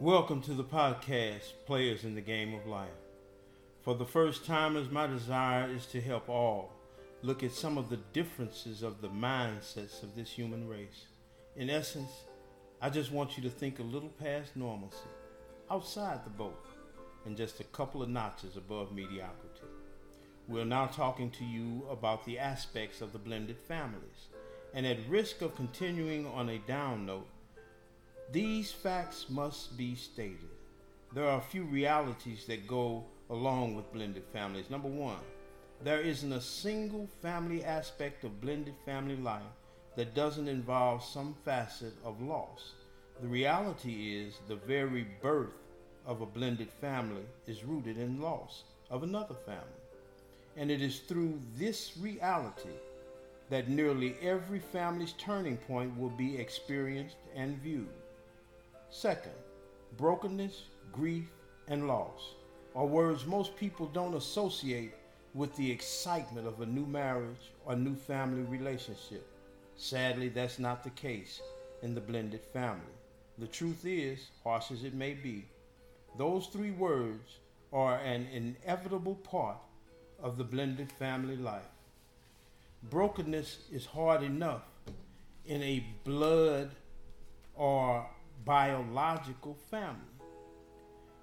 Welcome to the podcast, Players in the Game of Life. For the first timers, my desire is to help all look at some of the differences of the mindsets of this human race. In essence, I just want you to think a little past normalcy, outside the boat, and just a couple of notches above mediocrity. We're now talking to you about the aspects of the blended families, and at risk of continuing on a down note, these facts must be stated. There are a few realities that go along with blended families. Number one, there isn't a single family aspect of blended family life that doesn't involve some facet of loss. The reality is the very birth of a blended family is rooted in loss of another family. And it is through this reality that nearly every family's turning point will be experienced and viewed. Second, brokenness, grief, and loss are words most people don't associate with the excitement of a new marriage or new family relationship. Sadly, that's not the case in the blended family. The truth is, harsh as it may be, those three words are an inevitable part of the blended family life. Brokenness is hard enough in a blood or biological family.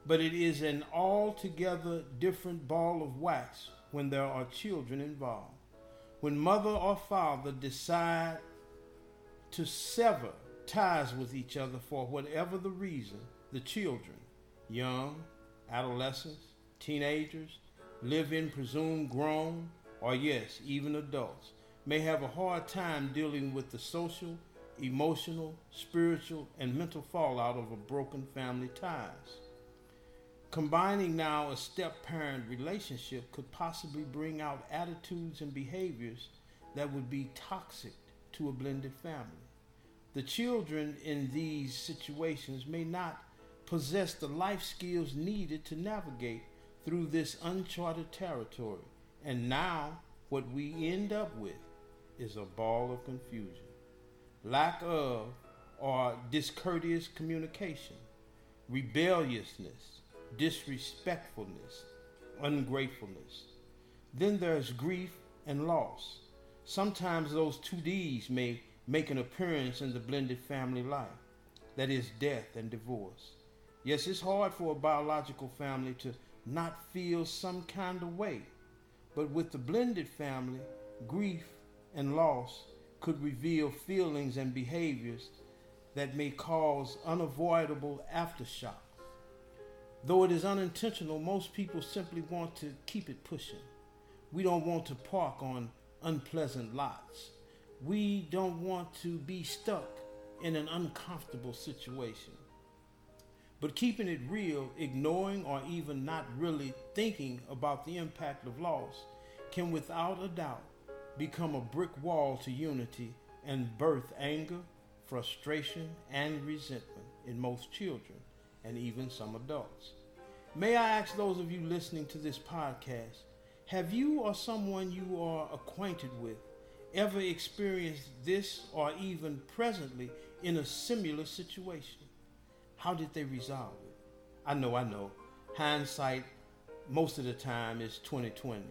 But it is an altogether different ball of wax when there are children involved. When mother or father decide to sever ties with each other for whatever the reason, the children, young, adolescents, teenagers, live in presumed grown, or yes, even adults, may have a hard time dealing with the social emotional, spiritual, and mental fallout of a broken family ties. Combining now a step parent relationship could possibly bring out attitudes and behaviors that would be toxic to a blended family. The children in these situations may not possess the life skills needed to navigate through this uncharted territory. And now, what we end up with is a ball of confusion lack of or discourteous communication, rebelliousness, disrespectfulness, ungratefulness. Then there's grief and loss. Sometimes those two D's may make an appearance in the blended family life that is, death and divorce. Yes, it's hard for a biological family to not feel some kind of way, but with the blended family, grief and loss could reveal feelings and behaviors that may cause unavoidable aftershocks. Though it is unintentional, most people simply want to keep it pushing. We don't want to park on unpleasant lots. We don't want to be stuck in an uncomfortable situation. But keeping it real, ignoring or even not really thinking about the impact of loss can without a doubt become a brick wall to unity and birth anger, frustration, and resentment in most children and even some adults. May I ask those of you listening to this podcast, have you or someone you are acquainted with ever experienced this or even presently in a similar situation? How did they resolve it? I know, I know. Hindsight most of the time is 2020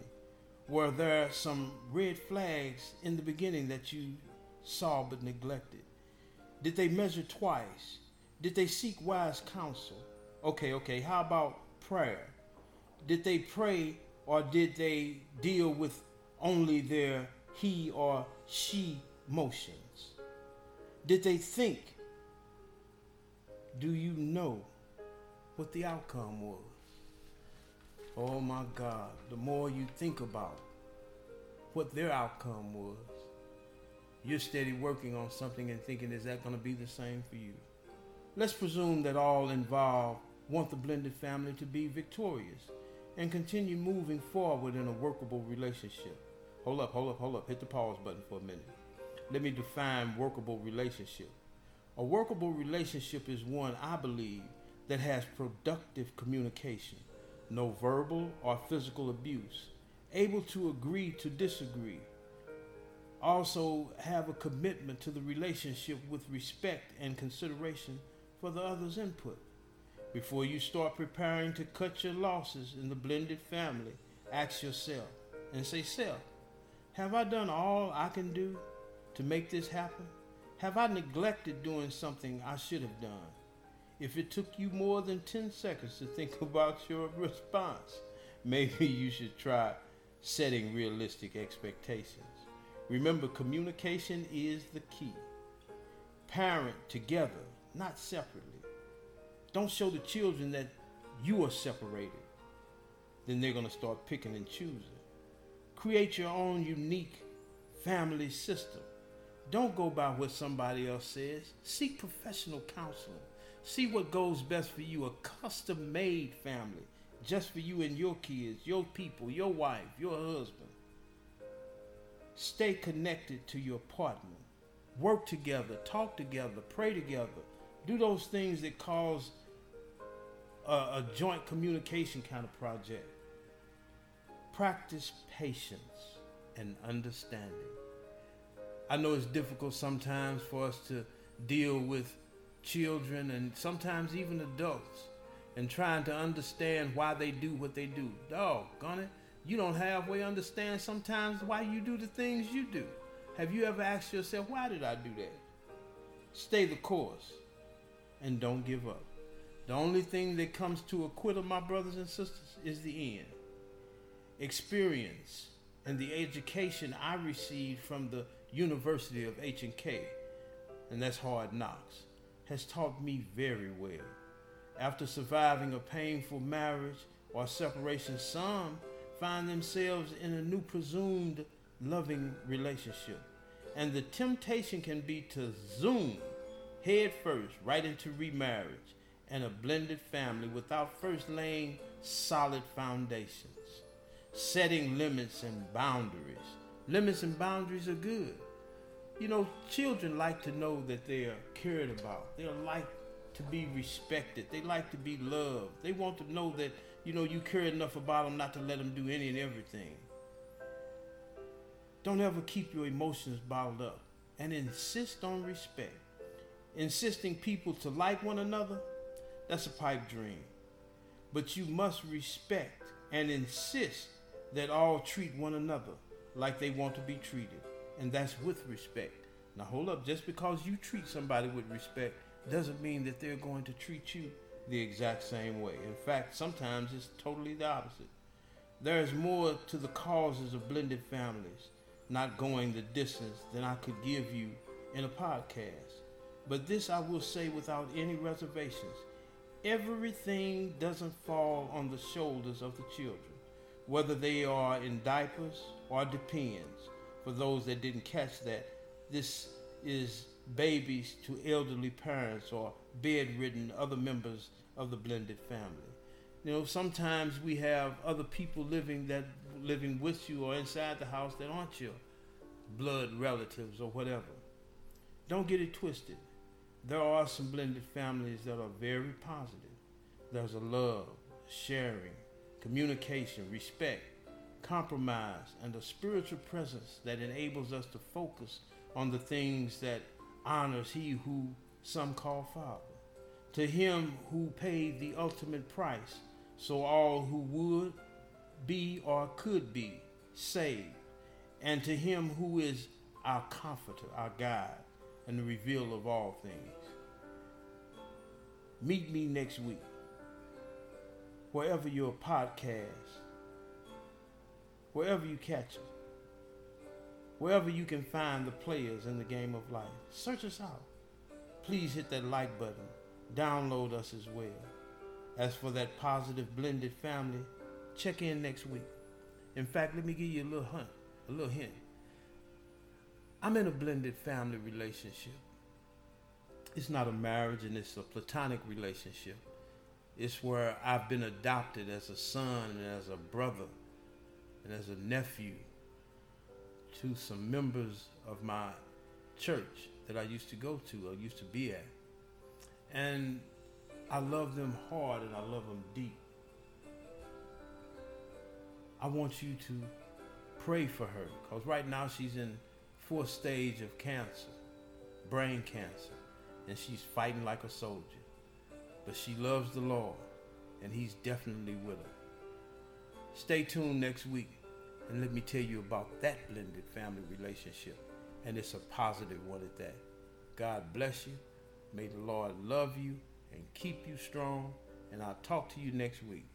were there some red flags in the beginning that you saw but neglected? Did they measure twice? Did they seek wise counsel? Okay, okay, how about prayer? Did they pray or did they deal with only their he or she motions? Did they think? Do you know what the outcome was? Oh my God, the more you think about what their outcome was, you're steady working on something and thinking, is that going to be the same for you? Let's presume that all involved want the blended family to be victorious and continue moving forward in a workable relationship. Hold up, hold up, hold up. Hit the pause button for a minute. Let me define workable relationship. A workable relationship is one, I believe, that has productive communication no verbal or physical abuse, able to agree to disagree, also have a commitment to the relationship with respect and consideration for the other's input. Before you start preparing to cut your losses in the blended family, ask yourself and say, Self, have I done all I can do to make this happen? Have I neglected doing something I should have done? If it took you more than 10 seconds to think about your response, maybe you should try setting realistic expectations. Remember, communication is the key. Parent together, not separately. Don't show the children that you are separated. Then they're going to start picking and choosing. Create your own unique family system. Don't go by what somebody else says. Seek professional counseling. See what goes best for you. A custom made family just for you and your kids, your people, your wife, your husband. Stay connected to your partner. Work together, talk together, pray together. Do those things that cause a, a joint communication kind of project. Practice patience and understanding. I know it's difficult sometimes for us to deal with children and sometimes even adults and trying to understand why they do what they do. Doggone it. You don't halfway understand sometimes why you do the things you do. Have you ever asked yourself, why did I do that? Stay the course and don't give up. The only thing that comes to acquit of my brothers and sisters is the end. Experience and the education I received from the University of H&K, and that's hard knocks, has taught me very well. After surviving a painful marriage or separation, some find themselves in a new presumed loving relationship. And the temptation can be to zoom head first right into remarriage and a blended family without first laying solid foundations, setting limits and boundaries. Limits and boundaries are good. You know, children like to know that they are cared about. They like to be respected. They like to be loved. They want to know that, you know, you care enough about them not to let them do any and everything. Don't ever keep your emotions bottled up and insist on respect. Insisting people to like one another, that's a pipe dream. But you must respect and insist that all treat one another like they want to be treated. And that's with respect. Now hold up, just because you treat somebody with respect doesn't mean that they're going to treat you the exact same way. In fact, sometimes it's totally the opposite. There is more to the causes of blended families not going the distance than I could give you in a podcast. But this I will say without any reservations. Everything doesn't fall on the shoulders of the children, whether they are in diapers or depends. For those that didn't catch that, this is babies to elderly parents or bedridden other members of the blended family. You know, sometimes we have other people living that living with you or inside the house that aren't your blood relatives or whatever. Don't get it twisted. There are some blended families that are very positive. There's a love, sharing, communication, respect, compromise, and a spiritual presence that enables us to focus on the things that honors he who some call Father. To him who paid the ultimate price, so all who would be or could be saved. And to him who is our comforter, our guide, and the revealer of all things. Meet me next week, wherever your podcast, wherever you catch them wherever you can find the players in the game of life. Search us out. Please hit that like button. Download us as well. As for that positive blended family, check in next week. In fact, let me give you a little hint. A little hint. I'm in a blended family relationship. It's not a marriage and it's a platonic relationship. It's where I've been adopted as a son and as a brother and as a nephew to some members of my church that I used to go to or used to be at. And I love them hard and I love them deep. I want you to pray for her because right now she's in fourth stage of cancer, brain cancer, and she's fighting like a soldier. but she loves the Lord, and He's definitely with her. Stay tuned next week, and let me tell you about that blended family relationship, and it's a positive one at that. God bless you. May the Lord love you and keep you strong, and I'll talk to you next week.